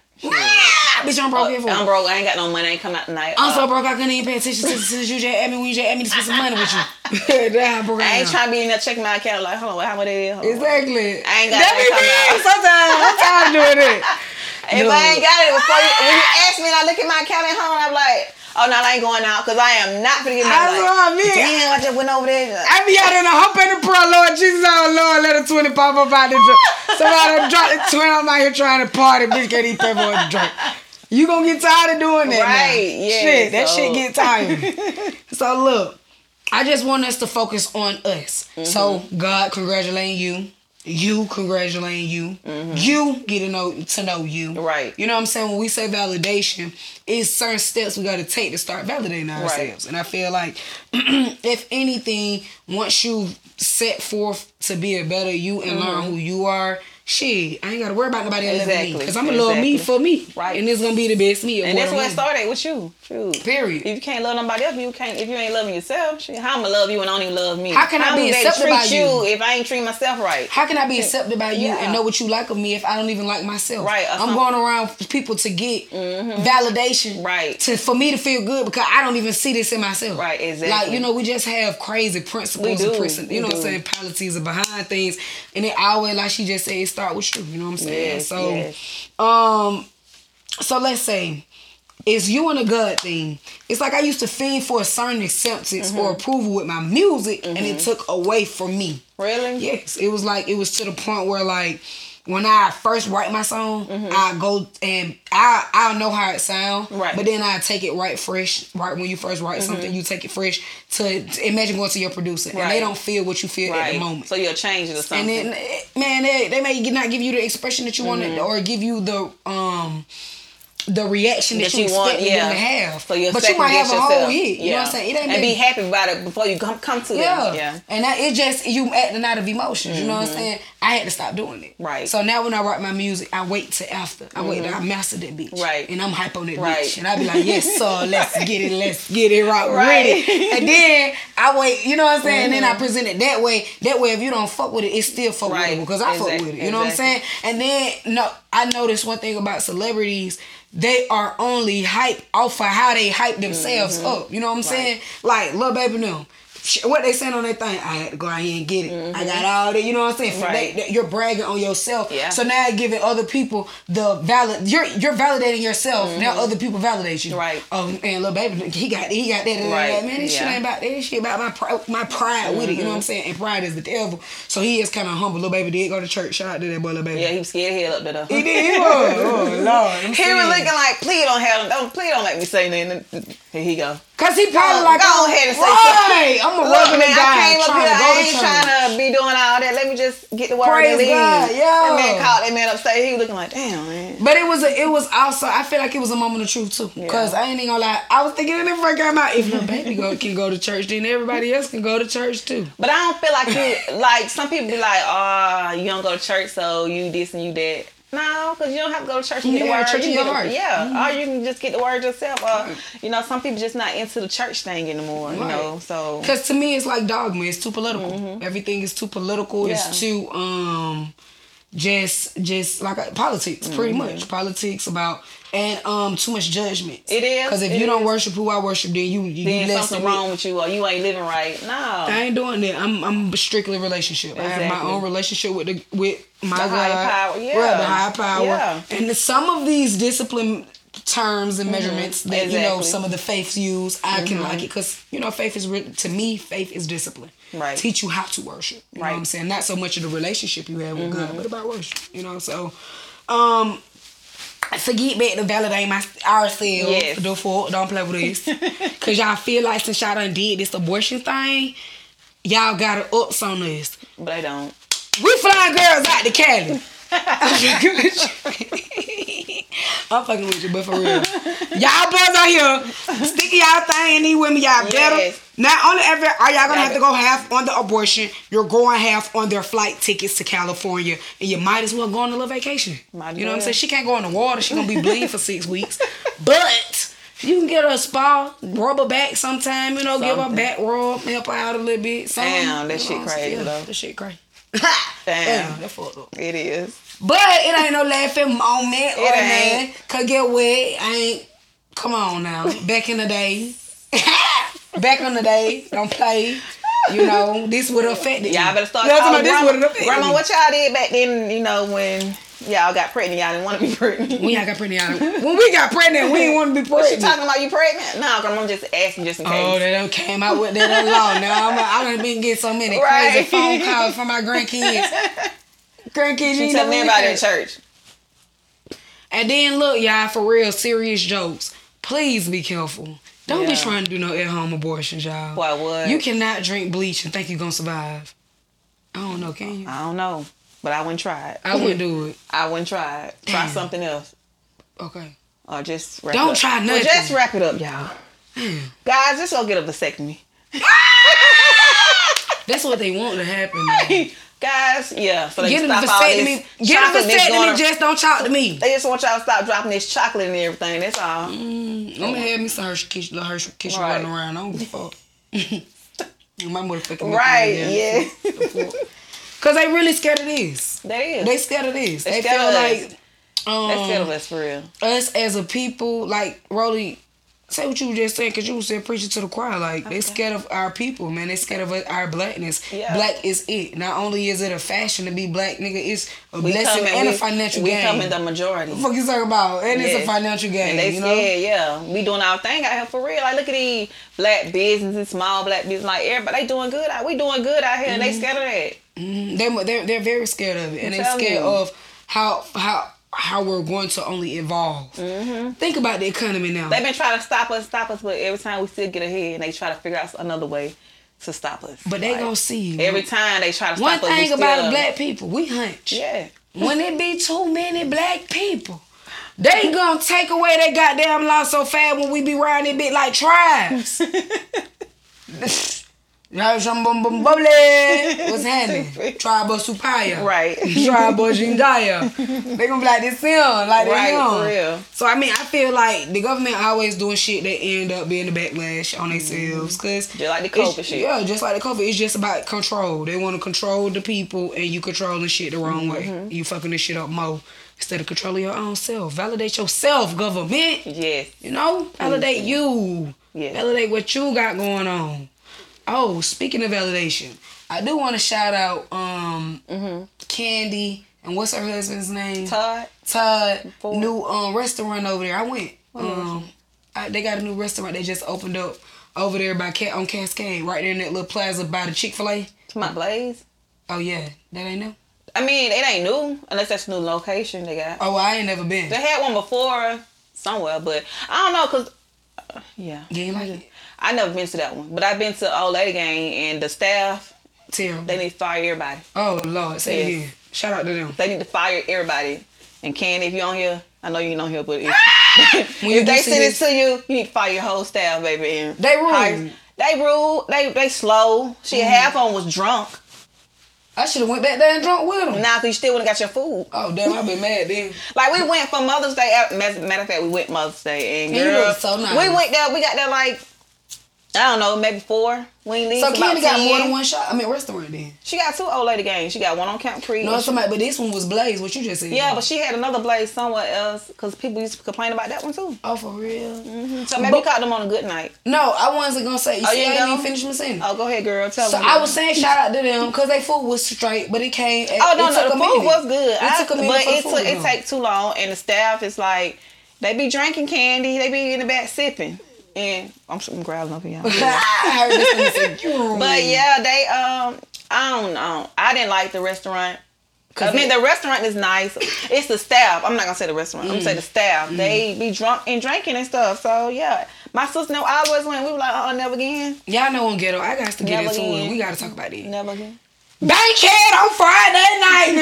Bitch, I'm broke here for. I'm broke. I ain't got no money. I ain't coming out tonight. I'm Uh, so broke I couldn't even pay attention to since you just asked me when you just asked me to spend some money with you. (laughs) That's how broke I, ain't trying to be in there checking my account like, hold on, how much it is? On. Exactly. I ain't got that that be coming me. out. Sometimes I'm tired of doing it. (laughs) If No. I ain't got it before you, when you ask me and I look at my account at home, I'm like, oh no, I ain't going out because I am not gonna get my That's what I mean. Damn, I just went over there. I be out in the hump in the pro, Lord Jesus, oh Lord, let a 20 pop up out the drink. Somebody drop the 20, I'm out here trying to party, bitch can't eat pepper or drink. You gonna get tired of doing that now. Right, yeah, Shit, that so- shit get tired. (laughs) so look, I just want us to focus on us. So Mm-hmm. God congratulating you. You congratulating you. You getting to know to know you. Mm-hmm. Right. You know what I'm saying? When we say validation, it's certain steps we gotta take to start validating ourselves. And I feel like (clears throat) if anything, once you set forth to be a better you and learn who you are, shit, I ain't gotta worry about nobody else. Mm-hmm. Exactly, Cause I'm gonna love me for me. Right. And it's gonna be the best me. And that's where it started with you. Shoot. Period. If you can't love nobody else, you can't. If you ain't loving yourself, shit, how I'ma love you and don't even love me? How can I be accepted by you? if I ain't treat myself right? How can I be accepted by you Yeah. and know what you like of me if I don't even like myself? Right, I'm going around for people to get validation. Right. To for me to feel good because I don't even see this in myself. Right, exactly. Like, you know, we just have crazy principles We do, and principles, you know what I'm saying, policies are behind things. And it always, like she just said, it start with you. You know what I'm saying? Yes, so yes. um so let's say it's you and a God thing. It's like I used to fiend for a certain acceptance Mm-hmm. or approval with my music and it took away from me. Really? Yes, it was like it was to the point where like when I first write my song, I go and I I know how it sound, Mm-hmm. Right. Mm-hmm. But then I take it right fresh. Right when you first write something, you take it fresh to, to imagine going to your producer, and they don't feel what you feel at the moment. So you'll change it or and something. then, eh, man, they, they may not give you the expression that you wanted, Mm-hmm. or give you the um the reaction that, that you, you want, yeah, them to have. for your but you might have a whole hit. You know what I'm saying? It ain't and be happy about it before you come come to yeah. them. Yeah. And that, it just you acting out of emotions. You know what I'm mm-hmm. saying? I had to stop doing it. Right. So now when I write my music, I wait till after. I wait till I mm-hmm. master that bitch. Right. And I'm hype on that Right. bitch. And I be like, yes, sir, (laughs) let's get it, let's get it right, Right. ready. And then I wait, you know what I'm saying? And then I mm-hmm. present it that way. That way, if you don't fuck with it, it's still fuck Right. with it because I fuck with it. You know what I'm saying? And then no, I noticed one thing about celebrities. They are only hype off of how they hype themselves Mm-hmm. up. You know what I'm saying? Like Lil Baby them. What they saying on their thing? I had to go out here and get it. I got all that. You know what I'm saying? For Mm-hmm. Right. that- that- you're bragging on yourself. Yeah. So now you're giving other people the valid. You're you're validating yourself. Now other people validate you. Mm-hmm. Right. Oh man, Lil Baby, he got he got that. Right. that. Man, this shit Yeah. Mm-hmm. ain't about. This shit about my pride, my pride with it. You know what I'm saying? And pride is the devil. So he is kind of humble. Lil Baby did go to church. Shout out to that boy, Lil Baby. Yeah, he was scared hell up there. He did. He was. (laughs) Oh Lord. I'm He was looking like, please don't have, don't, please don't make me say nothing. Here he go. Cause he probably Go- like, go oh, ahead and say right. I'm a Look, regular man, guy I came up here. I ain't church. trying to be doing all that. Let me just get the word Praise and leave. God, yeah. That man called that man upstate. He was looking like, damn, man. But it was a, it was also I feel like it was a moment of truth too. Cause I ain't even gonna lie. I was thinking in the front came out, if little (laughs) baby go, can go to church, then everybody else can go to church too. But I don't feel like you, like some people be like, oh, you don't go to church, so you this and you that. No, because you don't have to go to church to You get the word. church You in your get heart. it- Yeah, or you can just get the word yourself. Or, you know, some people just not into the church thing anymore, you know, so. Cause to me it's like dogma. It's too political. Everything is too political. Yeah. It's too um just just like uh, politics, pretty much politics about and um too much judgment. It is, Because if you don't worship who I worship, then you you Then less something wrong with you or you ain't living right. No. I ain't doing that. I'm I'm strictly relationship. I have my own relationship with the with my The God, higher power, yeah. Right, the higher power. Yeah. And some of these discipline terms and measurements that you know Mm-hmm. Exactly. Mm-hmm. some of the faiths use, I can like it because you know faith is to me faith is discipline. Right. Teach you how to worship. You know what Right. Mm-hmm. I'm saying? Not so much of the relationship you have with God, but about worship. You know, so um. Forget back to validate my ourselves. Yes. The fuck, don't play with this. (laughs) Cause y'all feel like since y'all done did this abortion thing, y'all got a ups on us. But they don't. We flying girls out to Cali. (laughs) I'm fucking with you. I'm fucking with you, but for real. (laughs) Y'all boys out here, sticky y'all thing in these women, y'all better. Not only ever are y'all gonna have to go half on the abortion, you're going half on their flight tickets to California, and you might as well go on a little vacation. Might you know what I'm saying? She can't go in the water, she gonna be (laughs) bleeding for six weeks. But you can get her a spa, rub her back sometime, you know, give her a back rub, help her out a little bit. something, Damn, that you shit crazy, yeah, though. That shit crazy. (laughs) Damn. that fucked up. It is. But it ain't no laughing moment or It nothing. ain't. Cause get wet, I ain't. Come on now. Back in the day. (laughs) Back in the day. Don't play. You know, this would have affected Y'all better start You what calling talking about? This would have grandma, what y'all did back then, you know, when y'all got pregnant, y'all didn't want to be pregnant. When y'all got pregnant, y'all- (laughs) when we got pregnant, we didn't want to be pregnant. She pregnant. talking about you pregnant? No, grandma, I'm just asking just in oh, case. Oh, they done came out with that law. (laughs) Now I'm, I done been getting so many crazy phone calls from my (laughs) grandkids. Grandkids, she you tell know me about in church. And then look, y'all, for real, serious jokes. Please be careful. Don't be trying to do no at-home abortions, y'all. Why what? You cannot drink bleach and think you're gonna survive. I don't know, can you? I don't know, but I wouldn't try it. I wouldn't do it. (laughs) I wouldn't try it. Try Damn. something else. Okay. Or just wrap Don't it up. try nothing. just wrap it up, y'all. Guys, just go get a vasectomy. (laughs) That's what they want to happen. (laughs) Guys, yeah. So they Get a can stop all this Get that's vasectomy. Just don't talk to me. They just want y'all to stop dropping this chocolate and everything. That's all. I'm gonna have me some Hershey Kiss, little Hershey Kiss Right. running around. I don't give a fuck. My motherfucking Right, yeah. (laughs) Cause they really scared of this. They is. They scared of this. They, They scared feel of us. like um, They scared of us for real. us as a people, like Rolly, say what you were just saying, cause you said preaching to the choir. Like they scared of our people, man. They scared of our blackness. Yeah. Black is it. Not only is it a fashion to be black, nigga, it's a We blessing and we, a financial we gain. come in the majority. What the fuck you talking about? And it's a financial gain. And they you know? scared, yeah. We doing our thing out here for real. Like look at these black businesses, small black business, like everybody they doing good out we doing good out here and Mm-hmm. they scared of that. They're, they're they're very scared of it, and they're scared you. of how how how we're going to only evolve. Mm-hmm. Think about the economy now. They've been trying to stop us, stop us, but every time we still get ahead and they try to figure out another way to stop us. but they Like, gonna see. every time they try to One stop us. we thing about still- black people, we hunch. Yeah. When it be (laughs) too many black people, They gonna take away that goddamn law so fast when we be riding it bit like tribes. (laughs) What's (laughs) happening? Tribal supaya. Right. (laughs) Tribal jingaya. They gonna be like this film, like Right, they for real. So I mean, I feel like the government always doing shit that end up being the backlash on themselves, cause Just like the COVID shit. Yeah, just like the COVID, it's just about control. They want to control the people, and you controlling shit the wrong Mm-hmm. way. You fucking this shit up more instead of controlling your own self. Validate yourself, government. Yes. You know, validate you. Yeah. Validate what you got going on. Oh, speaking of validation, I do want to shout out um Kandi and what's her husband's name? Todd. Todd. New um restaurant over there. I went. Um, I, they got a new restaurant. They just opened up over there by Cat on Cascade, right there in that little plaza by the Chick Fil A. To my Blaze. Oh yeah, that ain't new. I mean, it ain't new unless that's a new location they got. Oh, I ain't never been. They had one before somewhere, but I don't know cause uh, yeah, You like it? I never been to that one. But I've been to Old Lady Gang and the staff. Terrible. They need to fire everybody. Oh Lord, say it Yes. again. Shout out to them. They need to fire everybody. And Kandi, if you on here, I know you on here, but if, (laughs) if they send it this- to you, you need to fire your whole staff, baby. And They rude. hire- They rude. They they slow. She Mm-hmm. half on was drunk. I should have went back there and drunk with them. Now, cause you still wouldn't got your food. Oh damn, I've been mad then. (laughs) Like we went for Mother's Day. uh, Matter of fact, we went Mother's Day, and And girl, so nice. we went there. We got there like I don't know, maybe four. We ain't leave So Kandi got more than one shot. I mean where's the restaurant then. She got two Old Lady Gangs. She got one on Camp Creek. No, somebody, but this one was Blaze. What you just said? yeah, but she had another blaze somewhere else because people used to complain about that one too. oh for real. Mm-hmm. So maybe But- caught them on a good night. No, I wasn't gonna say. You Oh, see, you I didn't finish my sentence. Oh, go ahead, girl. Tell So them. I was saying shout out to them because their food was straight, but it came. Oh no, it no, took the a food was good. It I, took a minute but it took it take too long, and the staff is like they be drinking candy. They be in the back sipping, and I'm, I'm growling over y'all. (laughs) I heard this one say, But yeah, they um I don't know. I didn't like the restaurant. I mean the restaurant is nice. It's the staff. I'm not gonna say the restaurant. I'm gonna Mm. say the staff. They be drunk and drinking and stuff. So yeah. My sister know I always went. We were like, oh, never again. Y'all know on ghetto. I got to get Never into again. it. We got to talk about it. Never again. Bankhead on Friday night,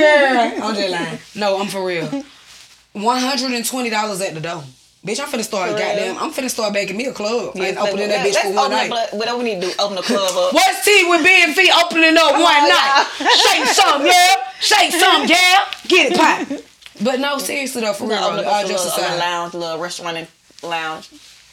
girl. I'm just lying. No, I'm for real. (laughs) One hundred and twenty dollars at the door. Bitch, I'm finna start goddamn. I'm finna start baking me a club Yes, and opening that let's- bitch for one night. up- Whatever we need to do, open the club up. What's tea with B and V opening up one on, night? Shake some, yeah. Shake some, yeah. Get it pop. (laughs) But no, seriously though, for We're real, gonna open all up a jokes a little aside. lounge, little restaurant and lounge.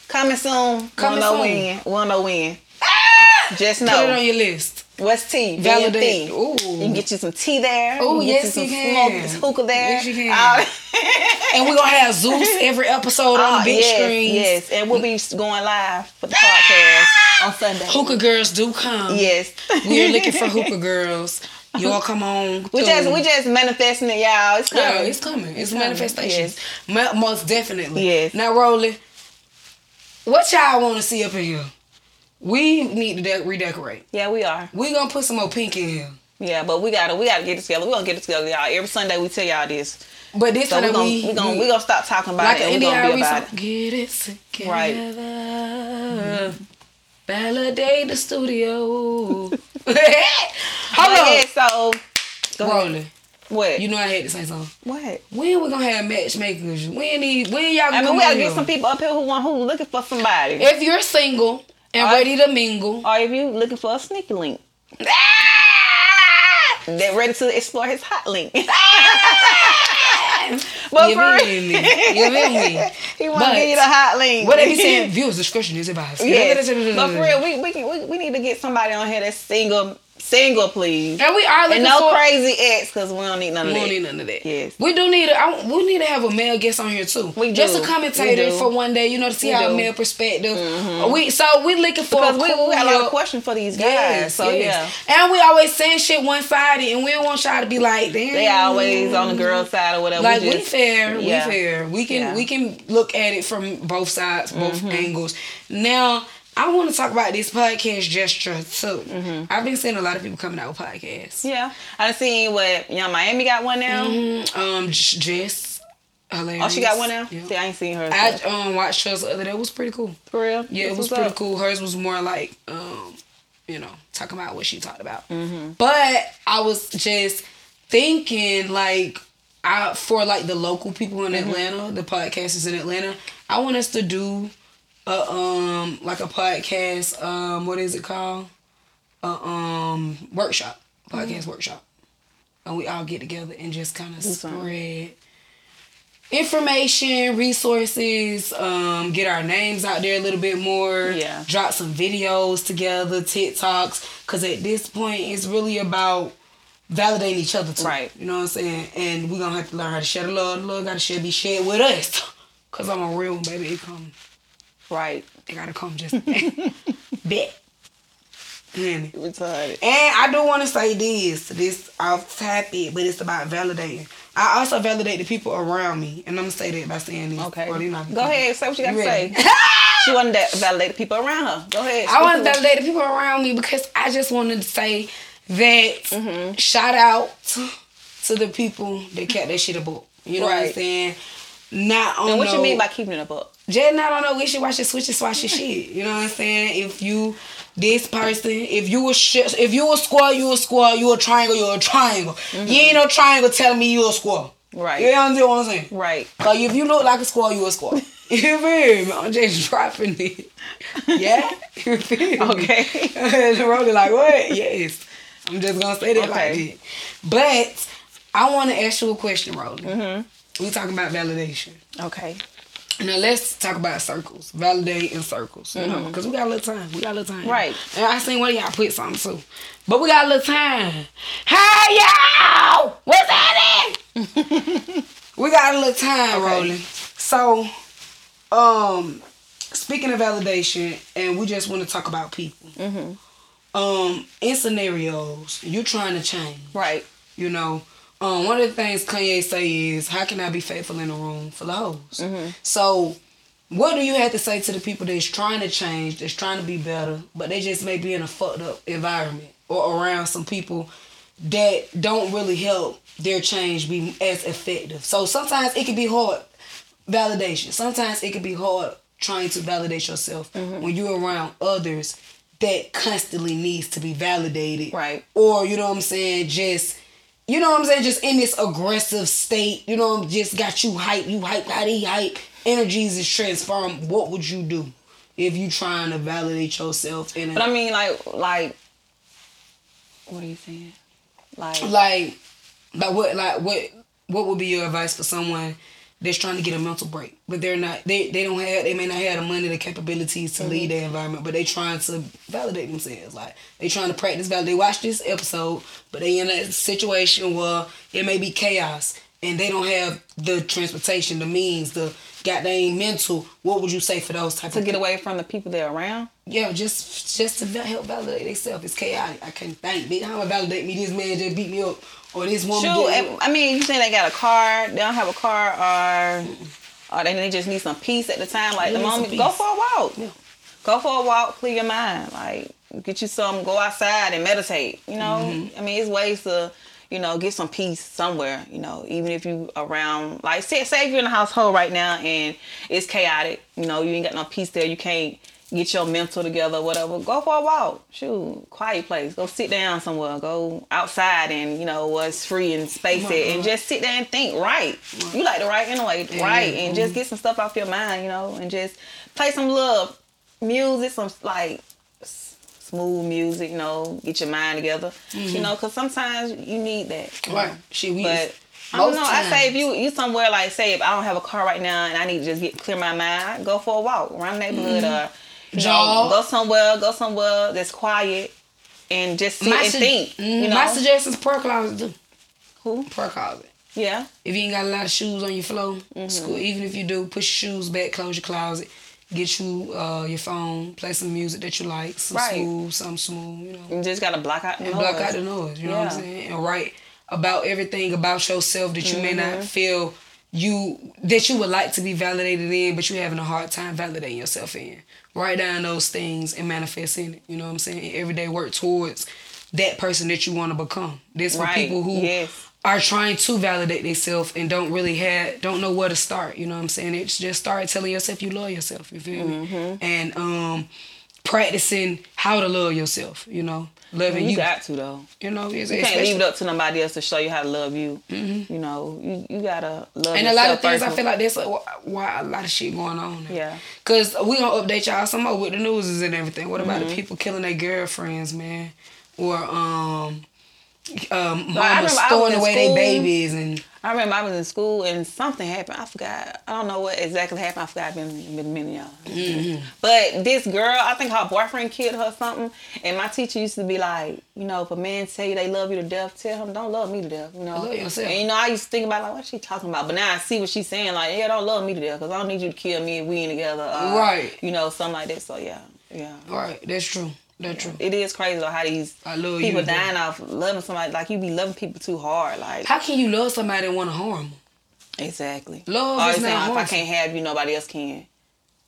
Coming soon. Coming we'll know soon. when. We'll know when. Ah! Just know. Put it on your list. What's tea? Validate. Ooh. You can get you some tea there. You yes, you can. Smoke, hookah there. Yes, you can. All- (laughs) And we're gonna have Zeus (laughs) every episode on Oh, the big yes, screens. Yes, and we'll be going live for the podcast on Sunday. Hookah girls do come. Yes. We're looking for (laughs) hookah girls. Y'all come on. We just we just manifesting it, y'all. It's oh, coming. Yeah, it's coming. It's, coming, manifestations. Ma- Most definitely. Yes. Now, Rolly, what y'all want to see up in here? We need to de- redecorate. Yeah, we are. We gonna put some more pink in here. Yeah, but we gotta we gotta get it together. We gonna get it together, y'all. Every Sunday we tell y'all this. But this So time we gonna we we gonna we gonna stop talking about like it an and we gonna be about song. it. Get it together. Right. Validate the studio. (laughs) Hold But on. yeah, so go ahead. What? you know I had to say something. what? When we gonna have matchmakers? When need when y'all I mean, we gotta get some people up here who want who looking for somebody, If you're single and ready to mingle, or if you looking for a sneaky link, ah! they're ready to explore his hot link. Ah! (laughs) but you for me? You feel me? (laughs) he want to give you the hot link. What they be saying? Viewers discretion is advised. (laughs) Yes. but for real, we we, can, we we need to get somebody on here that's single, single, please, and we are looking and no for. crazy ex, cause we don't need none of that. We don't need none of that. Yes. We do need. A, I, we need to have a male guest on here too. We do. Just a commentator for one day. You know, to see We our. Mm-hmm. male perspective. We so we looking for Because a we, cool we got a lot of questions for these guys. Yes, so yes. yeah, And we always saying shit one sided, and we don't want y'all to be like, damn. they always on the girl side or whatever. Like we we, fair, yeah. we fair. We can Yeah. we can look at it from both sides, both Mm-hmm. angles. Now, I want to talk about this podcast gesture too. Mm-hmm. I've been seeing a lot of people coming out with podcasts. Yeah, I seen what Yung Miami got one now. Mhm. Um, Jess, hilarious. Oh, she got one now. Yeah. See, I ain't seen her. I um watched hers the other day. It was pretty cool. for real. Yeah, it That's was pretty up. cool. Hers was more like um, you know, talking about what she talked about. Mm-hmm. But I was just thinking like. I for like the local people in Mm-hmm. Atlanta, the podcasters in Atlanta, I want us to do a um like a podcast um what is it called? A um workshop, podcast Mm-hmm. workshop. And we all get together and just kind of spread information, resources, um, get our names out there a little bit more. Yeah. Drop some videos together, TikToks, because at this point it's really about validating each other too. Right. You know what I'm saying? And we're gonna have to learn how to share the love. The love gotta share be shared with us. Cause I'm a real baby. It come Right. They gotta come just (laughs) bet. And and I do want to say this, this off topic, but it's about validating. I also validate the people around me, and I'm gonna say that by saying this. Okay. Well, you're not- Go ahead. Say what you got to You say. (laughs) she wanted to validate the people around her. Go ahead. I want to validate the people around me because I just wanted to say that Mm-hmm. shout out to the people that kept that shit a book. You know what I'm saying? Not on And what no, you mean by keeping it a book? just not on no wishy washy switchy swashy shit. You know what I'm saying? If you this person, if you a sh- if you a square, you a square. You a triangle, you a triangle. You ain't no triangle telling me you a square. Mm-hmm. Right. You understand what I'm saying? Right. Cause if you look like a squirrel, you a squirrel. (laughs) You feel me? I'm just dropping it. Yeah? You feel me? Okay. (laughs) and Rolly like, what? Yes. I'm just gonna say that Okay. like that. But I wanna ask you a question, Rolly. Mm-hmm. We talking about validation. Okay. Now let's talk about circles. Validate in circles. You know, because we got a little time. We got a little time. Mm-hmm. Right. And I seen one of y'all put something too. But we got a little time. Hey y'all! What's happening? (laughs) we got a little time Okay. rolling. So, um, speaking of validation, and we just want to talk about people. Mm-hmm. Um, in scenarios, you're trying to change. Right. You know, um, one of the things Kanye say is, "How can I be faithful in a room full of hoes?" Mm-hmm. So, what do you have to say to the people that's trying to change, that's trying to be better, but they just may be in a fucked up environment or around some people that don't really help their change be as effective? So sometimes it can be hard validation. Sometimes it can be hard trying to validate yourself Mm-hmm. when you're around others that constantly needs to be validated Right. or you know what I'm saying, just you know what I'm saying, just in this aggressive state, you know, just got you hype, you hype, how they hype, energies is transformed. What would you do if you trying to validate yourself in it? But I mean, like, like, what are you saying? Like, like like what like what what would be your advice for someone that's trying to get a mental break, but they're not they they don't have they may not have the money, the capabilities to lead mm-hmm. their environment, but they trying to validate themselves. Like they trying to practice validate. They watch this episode, but they in a situation where it may be chaos and they don't have the transportation, the means, the goddamn mental. What would you say for those type to get away from the people they're around. yeah, just just to help validate themselves. It's chaotic. I can't think. Bitch, how to validate me? This man just beat me up, or this woman. Shoot, if- I mean, you saying they got a car, they don't have a car, or or they, they just need some peace at the time. Like They the moment, go for a walk. Yeah. Go for a walk, clear your mind. Like get you some, go outside and meditate. You know, Mm-hmm. I mean, it's ways to you know get some peace somewhere. You know, even if you around like say, say if you're in a household right now and it's chaotic. You know, you ain't got no peace there. You can't get your mental together, whatever. Go for a walk. Shoot, quiet place. Go sit down somewhere. Go outside and you know what's free and space it, and uh-huh. just sit there and think. Right, you like to write anyway, right? And just mm-hmm. get some stuff off your mind, you know, and just play some love music, some like smooth music, you know, get your mind together, you know, mm-hmm. because sometimes you need that. Right. Shit, we But I don't know. I say if you you somewhere like say if I don't have a car right now and I need to just get clear my mind, I go for a walk around the neighborhood mm-hmm. or you know, go somewhere, go somewhere that's quiet and just sit and su- think. mm, You know, My suggestion is prayer closet too. who? Prayer closet. Yeah, If you ain't got a lot of shoes on your floor, Mm-hmm. school, even if you do, push your shoes back, close your closet, get you uh, your phone, play some music that you like, some Right. smooth, some smooth, you know. you just gotta block out the and noise. block out the noise. You know what I'm saying? And write about everything about yourself that you may Mm-hmm. not feel you that you would like to be validated in, but you're having a hard time validating yourself in. Write down those things and manifest in it. You know what I'm saying? Every day work towards that person that you want to become. This for Right. people who Yes. are trying to validate themselves and don't really have don't know where to start. You know what I'm saying? It's just start telling yourself you love yourself. You feel Mm-hmm. me? And um practicing how to love yourself. You know, loving You you. got to though. you know, it's, You can't leave it up to nobody else to show you how to love you. You know, you, you gotta love Mm-hmm. And a lot of things, I feel like that's wh- why a lot of shit going on. now. Yeah. Cause we gonna update y'all some more with the news and everything. What about Mm-hmm. the people killing their girlfriends, man? Or um, um, But I mamas remember throwing away their babies and I remember I was in school and something happened. I forgot. I don't know what exactly happened. I forgot. I've Been been many y'all. Mm-hmm. But this girl, I think her boyfriend killed her or something. And my teacher used to be like, you know, if a man tell you they love you to death, tell him don't love me to death. You know. Love yourself. And you know, I used to think about like, what's she talking about? But now I see what she's saying. Like, yeah, don't love me to death because I don't need you to kill me if we ain't together. uh, Right. You know, something like that. So yeah, yeah. right, that's true. That's true. It is crazy though how these people you, dying off loving somebody. Like you be loving people too hard. Like How can you love somebody and want to harm them? Exactly. Love Always is saying, not if I can't have you, nobody else can.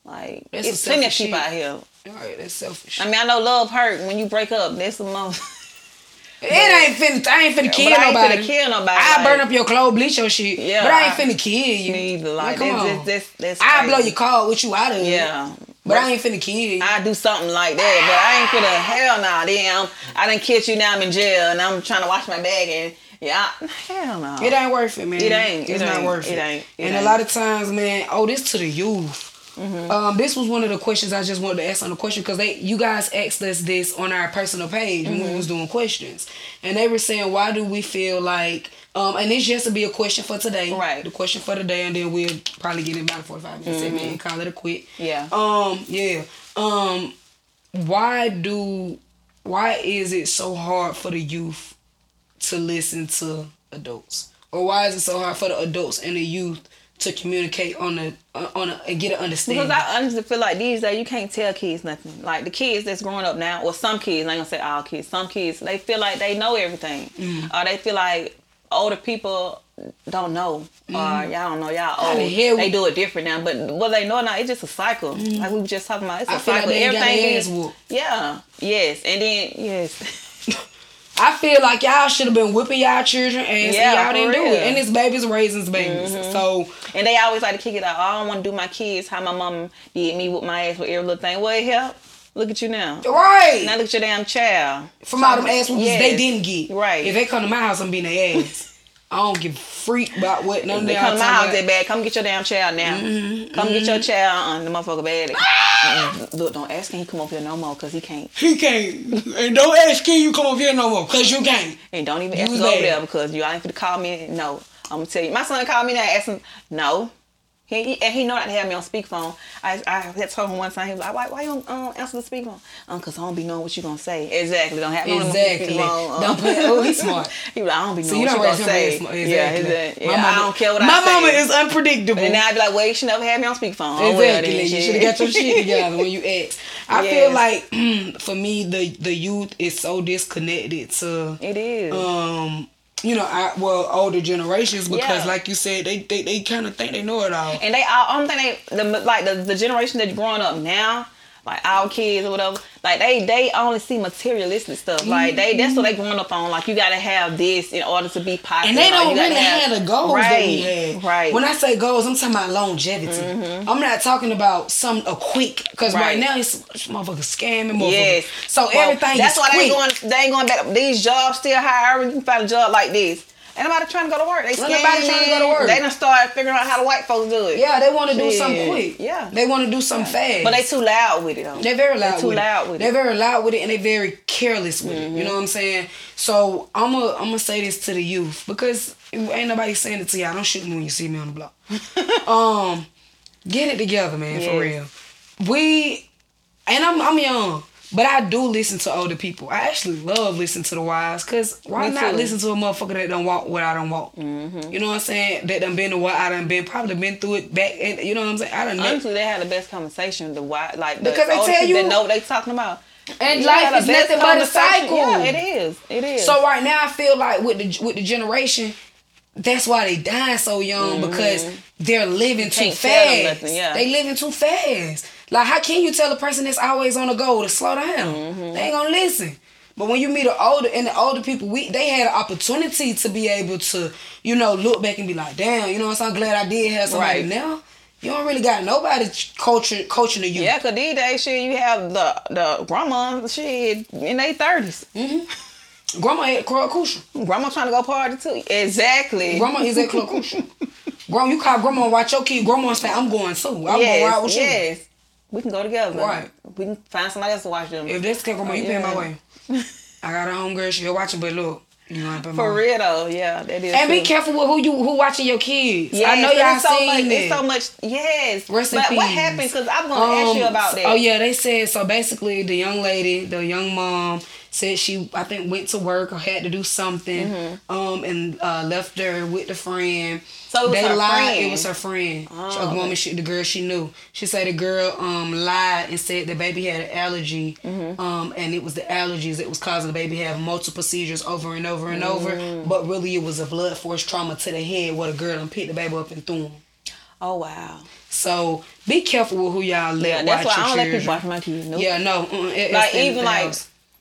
Like That's it's plenty of people out here. Right, that's selfish. I mean, I know love hurt when you break up. That's the most. (laughs) it ain't finna. I ain't finna kill I ain't nobody. finna kill nobody. I like, burn up your clothes, bleach your shit. Yeah, but I ain't I- finna kill you. Neither. Like come that's, on. that's, that's, that's I blow your car with you out of it. Yeah. But I ain't finna kill you. I do something like that, but I ain't finna hell nah. Then I'm, I done kiss you now. I'm in jail and I'm trying to wash my bag and yeah, I- hell no. It ain't worth it, man. It ain't. It's It not ain't. worth it. It ain't. It and a lot of times, man. Oh, this to the youth. Mm-hmm. Um, this was one of the questions I just wanted to ask on the question because they, you guys asked us this on our personal page when Mm-hmm. we was doing questions, and they were saying, why do we feel like, um, and this just to be a question for today, Right. The question for today, and then we'll probably get it about forty five minutes Mm-hmm. and call it a quit. Yeah. Um. Yeah. Um. Why do? Why is it so hard for the youth to listen to adults, or why is it so hard for the adults and the youth to communicate on the on a, and get an understanding? Because I honestly feel like these days you can't tell kids nothing. Like the kids that's growing up now, or some kids, I ain't gonna say all kids, some kids, they feel like they know everything. Mm. Or they feel like older people don't know. Or y'all don't know, y'all old. They do it different now. But what they know now, it's just a cycle. Like we were just talking about. It's a Mm. I like cycle. got everything is- Yeah. Yes. And then yes. (laughs) I feel like y'all should have been whipping y'all children ass Yeah, and y'all didn't do it. And it's babies raising babies. So And they always like to kick it out. I don't want to do my kids how my mom did me with my ass with every little thing. Well, it help. Look at you now. right. Now look at your damn child. From all them ass whoopings Yes. they didn't get. Right. If they come to my house, I'm being their ass. I don't give a freak about what none of They them come to my house, talking they bad. Come get your damn child now. Mm-hmm. Come get your child on the motherfucker bad. Mm, Look, don't ask him come up here no more because he can't. He can't. And don't ask can you come over here no more, cause you can't. And don't even You ask him over there because you ain't to call me. No, I'm gonna tell you. My son called me now, asked him. No. He, he- and he know not to have me on speakerphone. I I had told him one time he was like, why, why you don't um, answer the speakerphone? Um, cause I don't be knowing what you gonna say. Exactly. Don't have me Exactly. Um, Don't put- oh, he's smart. (laughs) he was like, I don't be So knowing you what you gonna say. smart. Yeah, Exactly. exactly. My yeah. I don't care what My I say. mama is unpredictable. And now I'd be like, well, you should never have me on speakerphone. Oh, Exactly. you should have got your shit (laughs) together when you asked. I Yes. feel like (clears throat) for me, the the youth is so disconnected to It is. um you know I well older generations because Yeah. like you said they they, they kind of think they know it all. and they all, only thing they, the, like the, the generation that's growing up now, like our kids or whatever, like they they only see materialistic stuff. Like they that's what they mm-hmm. growing up on. Like you gotta have this in order to be popular. And they don't gotta really have, the goals right, that we had. Right. When I say goals, I'm talking about longevity. Mm-hmm. I'm not talking about some a quick because right. Right. now it's, it's motherfucker scamming. Motherfucker. Yes. So Well, everything That's why quick. they going. They ain't going back. These jobs still higher. You can find a job like this. Nobody trying to go to work. They Ain't nobody trying to go to work. They done start figuring out how the white folks do it. yeah, they want to do something quick. Yeah. they want to do something fast. But they too loud with it though. They're very loud. They too with loud it. with They're it. Mm-hmm. very loud with it, and they're very careless with it. You know what I'm saying? So I'm gonna I'm gonna say this to the youth because ain't nobody saying it to y'all. Don't shoot me when you see me on the block. (laughs) um, get it together, man. For real. We and I'm I'm young. But I do listen to older people. I actually love listening to the wise, cause why Me not too. listen to a motherfucker that don't walk what I don't walk? Mm-hmm. You know what I'm saying? That done been to what I done been, probably been through it back, and you know what I'm saying? I done met Honestly, they had the best conversation. The why, like the Because they tell you- they know what they talking about. And You life is nothing but a cycle. Yeah, it is. It is. So right now, I feel like with the with the generation, that's why they dying so young because they're living too Mm-hmm. can't tell them fast. nothing, yeah. They living too fast. Like, how can you tell a person that's always on the go to slow down? Mm-hmm. They ain't gonna listen. But when you meet an older and the older people, we they had an opportunity to be able to, you know, look back and be like, damn, you know what I'm saying? Glad I did have somebody Right. now. You don't really got nobody coaching coaching you. Yeah, cause these days shit, you have the the grandma shit in their 30s Mm-hmm. Grandma at Club Crucial. Grandma trying to go party too. Exactly. Grandma is at Club Crucial. (laughs) Grandma, you call grandma watch your kid. Grandma say, I'm going too. I'm yes, going ride with you. yes. We can go together. Right. We can find somebody else to watch them. If this the case, grandma, you pay my way. (laughs) I got a homegirl, she'll watch it, but look, you know, I pay my For real though, yeah, that is. And be careful with who you who watching your kids. Yes, I know y'all so seen much, it. It's so much. Yes. Rest but what happened? Because I'm gonna ask you Um, about that. Oh yeah, they said so. Basically, the young lady, the young mom, said she I think went to work or had to do something, Mm-hmm. um, and uh, left her with the friend. So it was they lied. friend. It was her friend. Oh, a woman, she, the girl she knew. She said the girl um lied and said the baby had an allergy, Mm-hmm. um, and it was the allergies that was causing the baby to have multiple seizures over and over and over. Mm. But really, it was a blood force trauma to the head where the girl and picked the baby up and threw him. Oh wow. So be careful with who y'all let Yeah, watch that's why your I don't let children. people watch my kids. Nope. Yeah, no. it- like even like.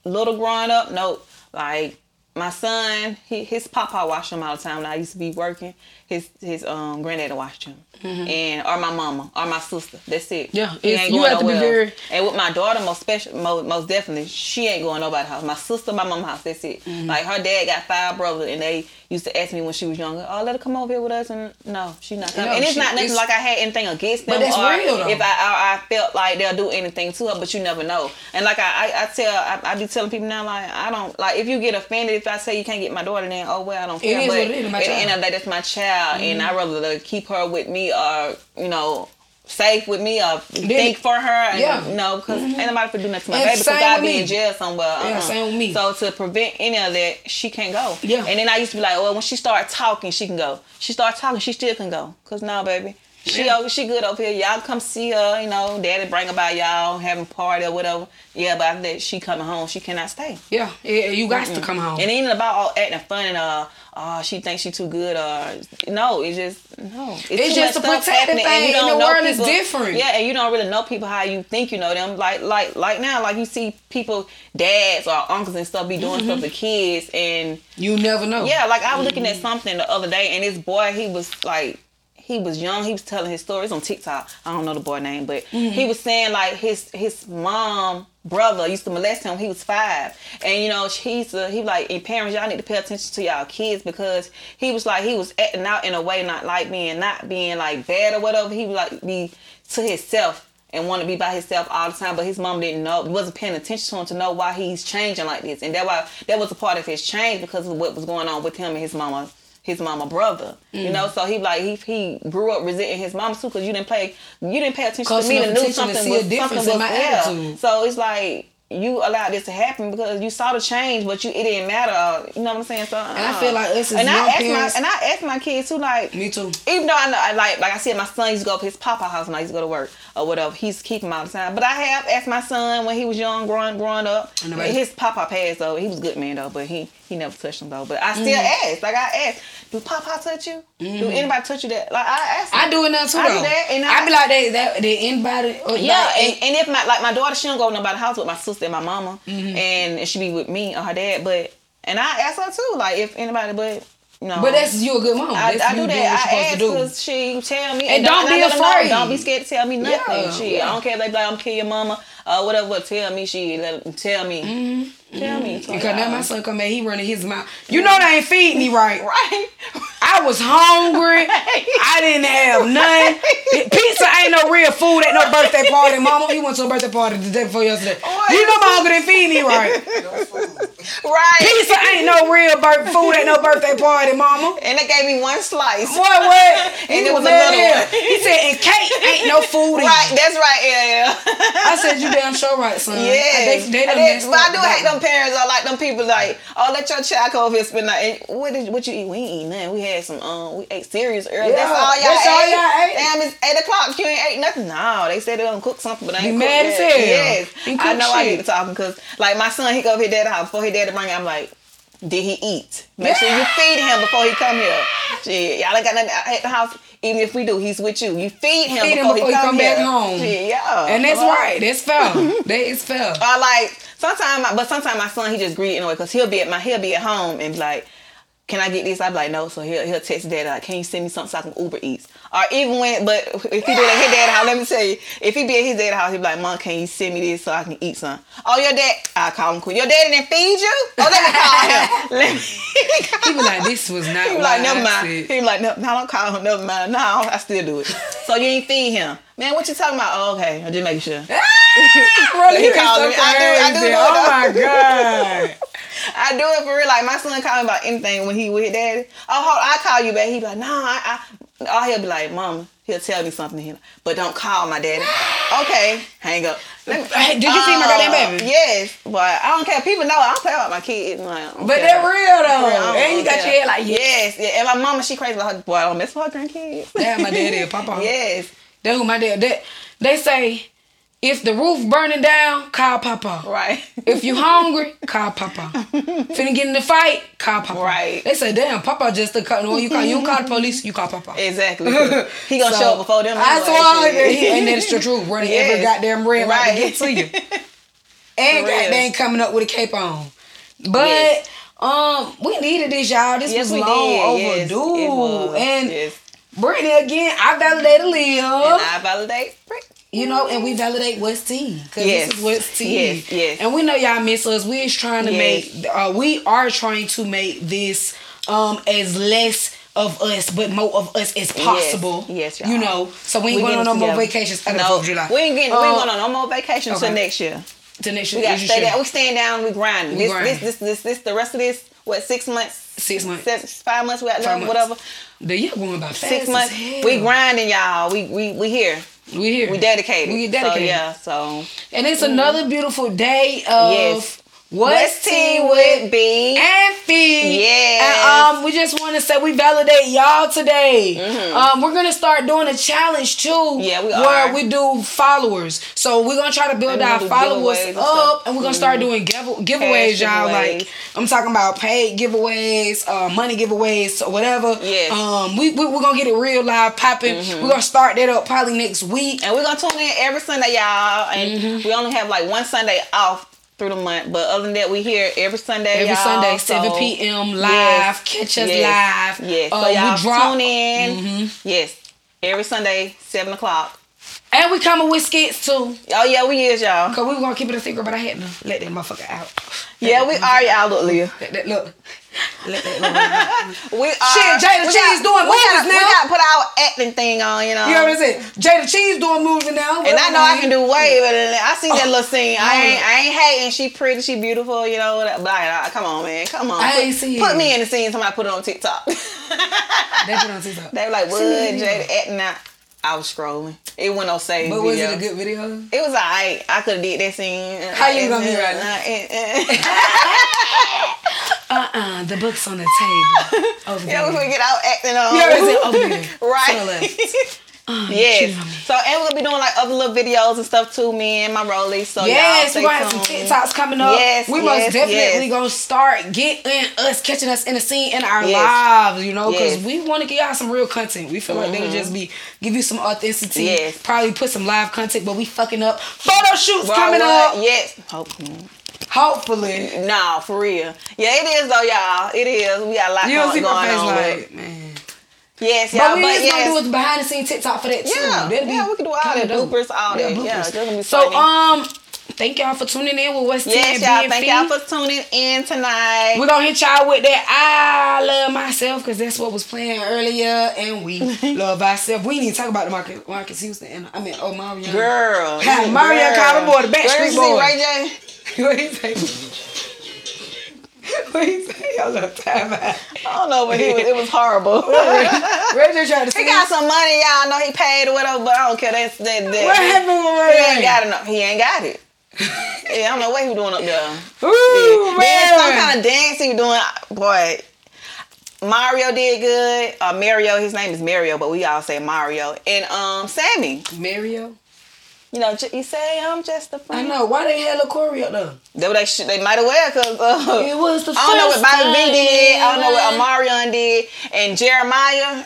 Little growing up, no, like my son, he, his papa watched him all the time. When I used to be working, his his um granddaddy watched him, and or my mama or my sister. That's it. Mm-hmm. Yeah, He it's- ain't you have to be nowhere very- And with my daughter, most special, most, most definitely, she ain't going nobody's house. My sister, my mama house. That's it. Mm-hmm. Like her dad got five brothers, and they used to ask me when she was younger, "Oh, let her come over here with us." And no, she's not coming. No, and it's she- not nothing it's- like I had anything against them. Or real. If I, I I felt like they'll do anything to her, but you never know. And like I I, I tell I, I be telling people now like I don't like if you get offended if I say you can't get my daughter then oh well I don't care. is but what it is, at my the end of the day that's my child and I rather keep her with me or you know safe with me or think for her and Yeah. Mm-hmm. you know because ain't nobody for doing nothing to my And baby because I'd be in jail somewhere. Yeah, uh-uh. same with me. So to prevent any of that, she can't go. Yeah. And then I used to be like, well, when she start talking, she can go. She start talking, she still can go. Cause now, baby, she Yeah. over, she good over here. Y'all come see her. You know, daddy bring about y'all having party or whatever. Yeah, but after that, she coming home. She cannot stay. Yeah, yeah, you got to come home. And it ain't about all acting fun and uh, oh, she thinks she too good or no, it's just no. It's, It's just a protective happening and thing, you don't and the know world is different. Yeah, and you don't really know people how you think you know them. Like like like now, like you see people, dads or uncles and stuff be doing Mm-hmm. stuff to kids and you never know. yeah, like I was looking at something the other day, and this boy, he was like, he was young. He was telling his stories on TikTok. I don't know the boy name, but he was saying like his his mom brother used to molest him. When he was five, and you know he's uh, he like, and parents, y'all need to pay attention to y'all kids because he was like he was acting out in a way not like being not being like bad or whatever. He would like be to himself and want to be by himself all the time, but his mom didn't know, wasn't paying attention to him to know why he's changing like this, and that why that was a part of his change because of what was going on with him and his mama, his mama brother, you mm. know. So he like he he grew up resenting his mama too because you didn't pay you didn't pay attention Close to me to know to something was difference something in was my yeah. attitude. So it's like you allowed this to happen because you saw the change, but you it didn't matter. uh, You know what I'm saying? So and I feel like us as and I young asked parents- my and I asked my kids too like Me too. even though I know, I like, like I said, my son used to go up his papa house when I used to go to work or whatever. He's keeping him all the time. But I have asked my son when he was young, growing, growing up. And nobody- His papa passed though. He was a good man though, but he he never touched him though. But I still Mm-hmm. ask, like I asked, do papa touch you? Do anybody touch you? That like I asked. I do it now too. I do though. that, and I, I- be like, they, that, they anybody. Or Yeah, like, and, and if my like my daughter, she don't go to nobody's house with my sister and my mama, Mm-hmm. and she be with me or her dad. But and I ask her too, like if anybody, but you know, but that's you a good mom. I, I do that. I supposed to do. ask because she tell me, And don't I be her know, afraid. don't be scared to tell me nothing. Yeah, she, yeah. I don't care if they be like, I'm kill your mama or whatever. Tell me, she let tell me, Mm-hmm. tell me. So, Because now my son come in, he running his mouth. You know they ain't feeding me right. right. I was hungry. I didn't have none. Pizza ain't no real food at no birthday party. Mama, you went to a birthday party the day before yesterday. You know my uncle didn't feed me right. right. Pizza ain't no real bir- food at no birthday party, mama. And they gave me one slice. What, what? (laughs) And He it was a mad little one. He said, and cake ain't no food in Right, it. that's right. Yeah, yeah. I said, you damn sure right, son. Yeah, They, they done then- but I do hate them parents or like them people like, oh, let your child come over here spend night. What did what you eat? We ain't eat nothing. We had some um, we ate cereals earlier. Yeah, that's all y'all that's all ate. y'all ate. Damn, it's eight o'clock. You ain't ate nothing. No, they said they gonna cook something, but I ain't mad as hell. Yes, I know I shit. get to talking because like my son, he go over his dad's house before his daddy bring. it, I'm like. Did he eat? Make sure you (laughs) feed him before he come here. Shit, y'all ain't got nothing at the house. Even if we do, he's with you. You feed him, Feed him before, before he he come, come back home. Shit, yeah. And that's Well, right. That's fair. (laughs) that is fair. or like sometimes, but sometimes my son he just greedy anyway because he'll be at my he'll be at home and be like, can I get this? I'd be like, no. So he'll he'll text daddy like, can you send me something so I can Uber Eats? Or even when, but if he do it at his dad's house, let me tell you, if he be at his dad's house, he'd be like, mom, can you send me this so I can eat some? Oh, your dad, I call him. Your daddy didn't feed you? Oh, let me call him. (laughs) (laughs) let me. He be like, this was not He be like, never mind. He be like, no, no, don't call him. Never mind. No, I still do it. (laughs) So you ain't feed him, man. What you talking about? Oh, okay, I'm just making sure. Ah! Really, He called me. I do- I do Oh my god. (laughs) I do it for real. Like my son call me about anything when he with daddy. Oh, hold, I call you back. He be like, no, I, I. Oh, he'll be like, mama. He'll tell me something. He, but don't call my daddy. (gasps) Okay, hang up. Me- did you see my uh, goddamn baby? Yes, but I don't care. People know I don't play about my kids. Like, But care. they're real though. And you got care. your head like, yeah. Yes, yeah. And my mama, she crazy about her. Boy, I don't mess with her grandkids. Damn, my daddy, (laughs) Papa. yes, who my dad. They, they say, if the roof burning down, call Papa. right. If you hungry, (laughs) call Papa. Finna get in the fight, call Papa. Right. They say, damn, Papa just the cut. No, you call you don't call the police, you call Papa. Exactly. (laughs) He gonna So, show up before them. I anyway, swear, shit. he- and that's the truth. Running every Yes. goddamn red light to get to you. (laughs) And goddamn coming up with a cape on. But Yes. um, we needed this, y'all. This Yes, was long did. Yes, overdue. it was. And yes. Brittany again, I validated Leo. And I validate. You know, and we validate West T. Cause Yes. this is West T. Yes, yes. And we know y'all miss us. We is trying to Yes. make uh, we are trying to make this um as less of us, but more of us as possible. Yes, y'all. You know. So we ain't We going on no more vacations after No, Fourth of July. we ain't getting. we Uh, ain't going on no more vacations okay. till next year. to next year. We got to stay down. We staying down. We grinding. We This, this, this, this, this, the rest of this. What six months? Six months. Seven, five months. We got Five months. Whatever. The year going about fast. Six months. We grinding, y'all. We we we here. We here. We dedicated. We dedicated. So, yeah. So And it's another mm-hmm. beautiful day of Yes. What's Tea with B? and feed. Yes. And um, we just want to say we validate y'all today. Um, we're gonna start doing a challenge too. Mm-hmm. Yeah, we where are. we do followers. So we're gonna try to build our followers and up, stuff. and we're gonna start doing give- giveaways, Cash y'all. giveaways. Like I'm talking about paid giveaways, uh, money giveaways, or whatever. Yes. Um, we, we we're gonna get it real live popping. We're gonna start that up probably next week. And we're gonna tune in every Sunday, y'all. And Mm-hmm. we only have like one Sunday off through the month. But other than that, we here every Sunday. Every. Sunday, So, 7 p.m. live. yes, Catch us yes, live. Yes. Uh, so y'all we drop, tune in. Yes. Every Sunday, seven o'clock. And we coming with skits too. Oh yeah, we is y'all. Cause we were gonna keep it a secret, but I had to let that motherfucker out. Yeah, we are y'all. Look, Leah. Let that look. Let that look. (laughs) We are. Shit, Jayda Cheaves doing we movies gotta, now. We gotta put our acting thing on, you know. You know what I'm saying? Jayda Cheaves doing moves now. And I know I can do way better than that. I seen that oh. little scene. I Oh. ain't, I ain't hating. She pretty. She beautiful. You know. But like, come on, man. Come on. I put, ain't seen Put it. me in the scene. Somebody put it on TikTok. They put it on (laughs) TikTok. they were like, "What, See? Jayda acting out?" I was scrolling. It went on save But was it a good video? It was alright. I could have did that scene. How you gonna be right now? now? (laughs) Uh-uh. The book's on the table. Over (laughs) yeah, we get out acting on. You know what I'm saying? Over there. (laughs) Right. Left. yes. cheat on me. So and we're gonna be doing like other little videos and stuff too, me and my rollies. So Yes, we're gonna have some. TikToks coming up. Yes, we yes, most definitely yes. gonna start getting us catching us in the scene in our Yes. lives, you know, because we want to give y'all some real content. We feel like they would mm-hmm. just be give you some authenticity. Yes. Probably put some live content, but we fucking up. Photo shoots Well, coming what? up. Yes. Hopefully. Hopefully. Nah, for real. Yeah, it is though, y'all. It is. We got a lot You going see my face on. like, man. Yes, y'all. But we But, just yes. gonna do a behind the scenes TikTok for that too. Yeah, That'll be yeah, we can do all that dope. bloopers, all that. Yeah, bloopers. it's gonna be so funny. um, thank y'all for tuning in with What's Yes, y'all. Thank y'all for tuning in tonight. We're gonna hit y'all with that I love myself because that's what was playing earlier, and we (laughs) love ourselves. We need to talk about the Marcus, Marques Houston and I mean, oh Mario. Girl. (laughs) Mario called the boy the Backstreet you Boy. Ray J? (laughs) what he say? (laughs) what he say? Y'all love time out. I don't know, but he was, it was horrible. (laughs) Ray J tried to he got some money, y'all. I know he paid or whatever, but I don't care. That's that. that What happened with Ray He ain't got enough. He ain't got it. (laughs) yeah, I don't know what he was doing up there. Ooh Then some kind of dance he was doing. Boy, Mario did good. Uh, Mario, his name is Mario, but we all say Mario. And um, Sammy, Mario. You know, j- you say I'm just a I friend. I know. Why they had a Corey up there? They, they, should, they might have well, cause uh, It was the I don't know what first Bobby V did. I don't know what ever. Omarion did, and Jeremiah.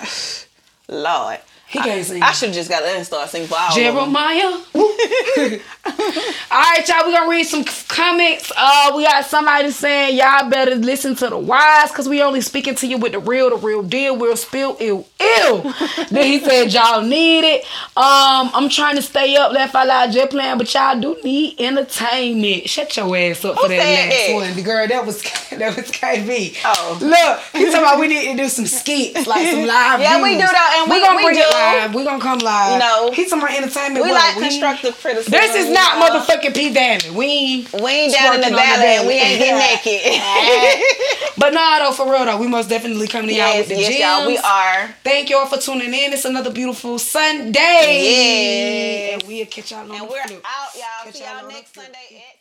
(sighs) Lord, He can't sing. I should have just got to start singing for all. Jeremiah. (laughs) All right, y'all. We gonna read some comments. Uh, we got somebody saying y'all better listen to the wise because we only speaking to you with the real, the real deal. We'll spill ill, (laughs) ill. then he said y'all need it. Um, I'm trying to stay up, left out loud, jet plan, but y'all do need entertainment. Shut your ass up Who for that last that? one, the girl. That was (laughs) that was KB. Oh. look, he talking about we need to do some skits, like some live. Yeah, we do that, and we, we- gonna we bring it. Live. We gonna come live. You know. he talking about entertainment. We what, like constructive criticism. this is not know? motherfucking P Valley. We ain't, We ain't down in the valley we ain't getting naked. (laughs) But nah, though, for real though, we most definitely coming to y'all with the yes, gems. y'all. We are. Thank y'all for tuning in. It's another beautiful Sunday. Yes. And we'll catch y'all on And we're out, y'all. Catch See y'all y'all next. Sunday at 7.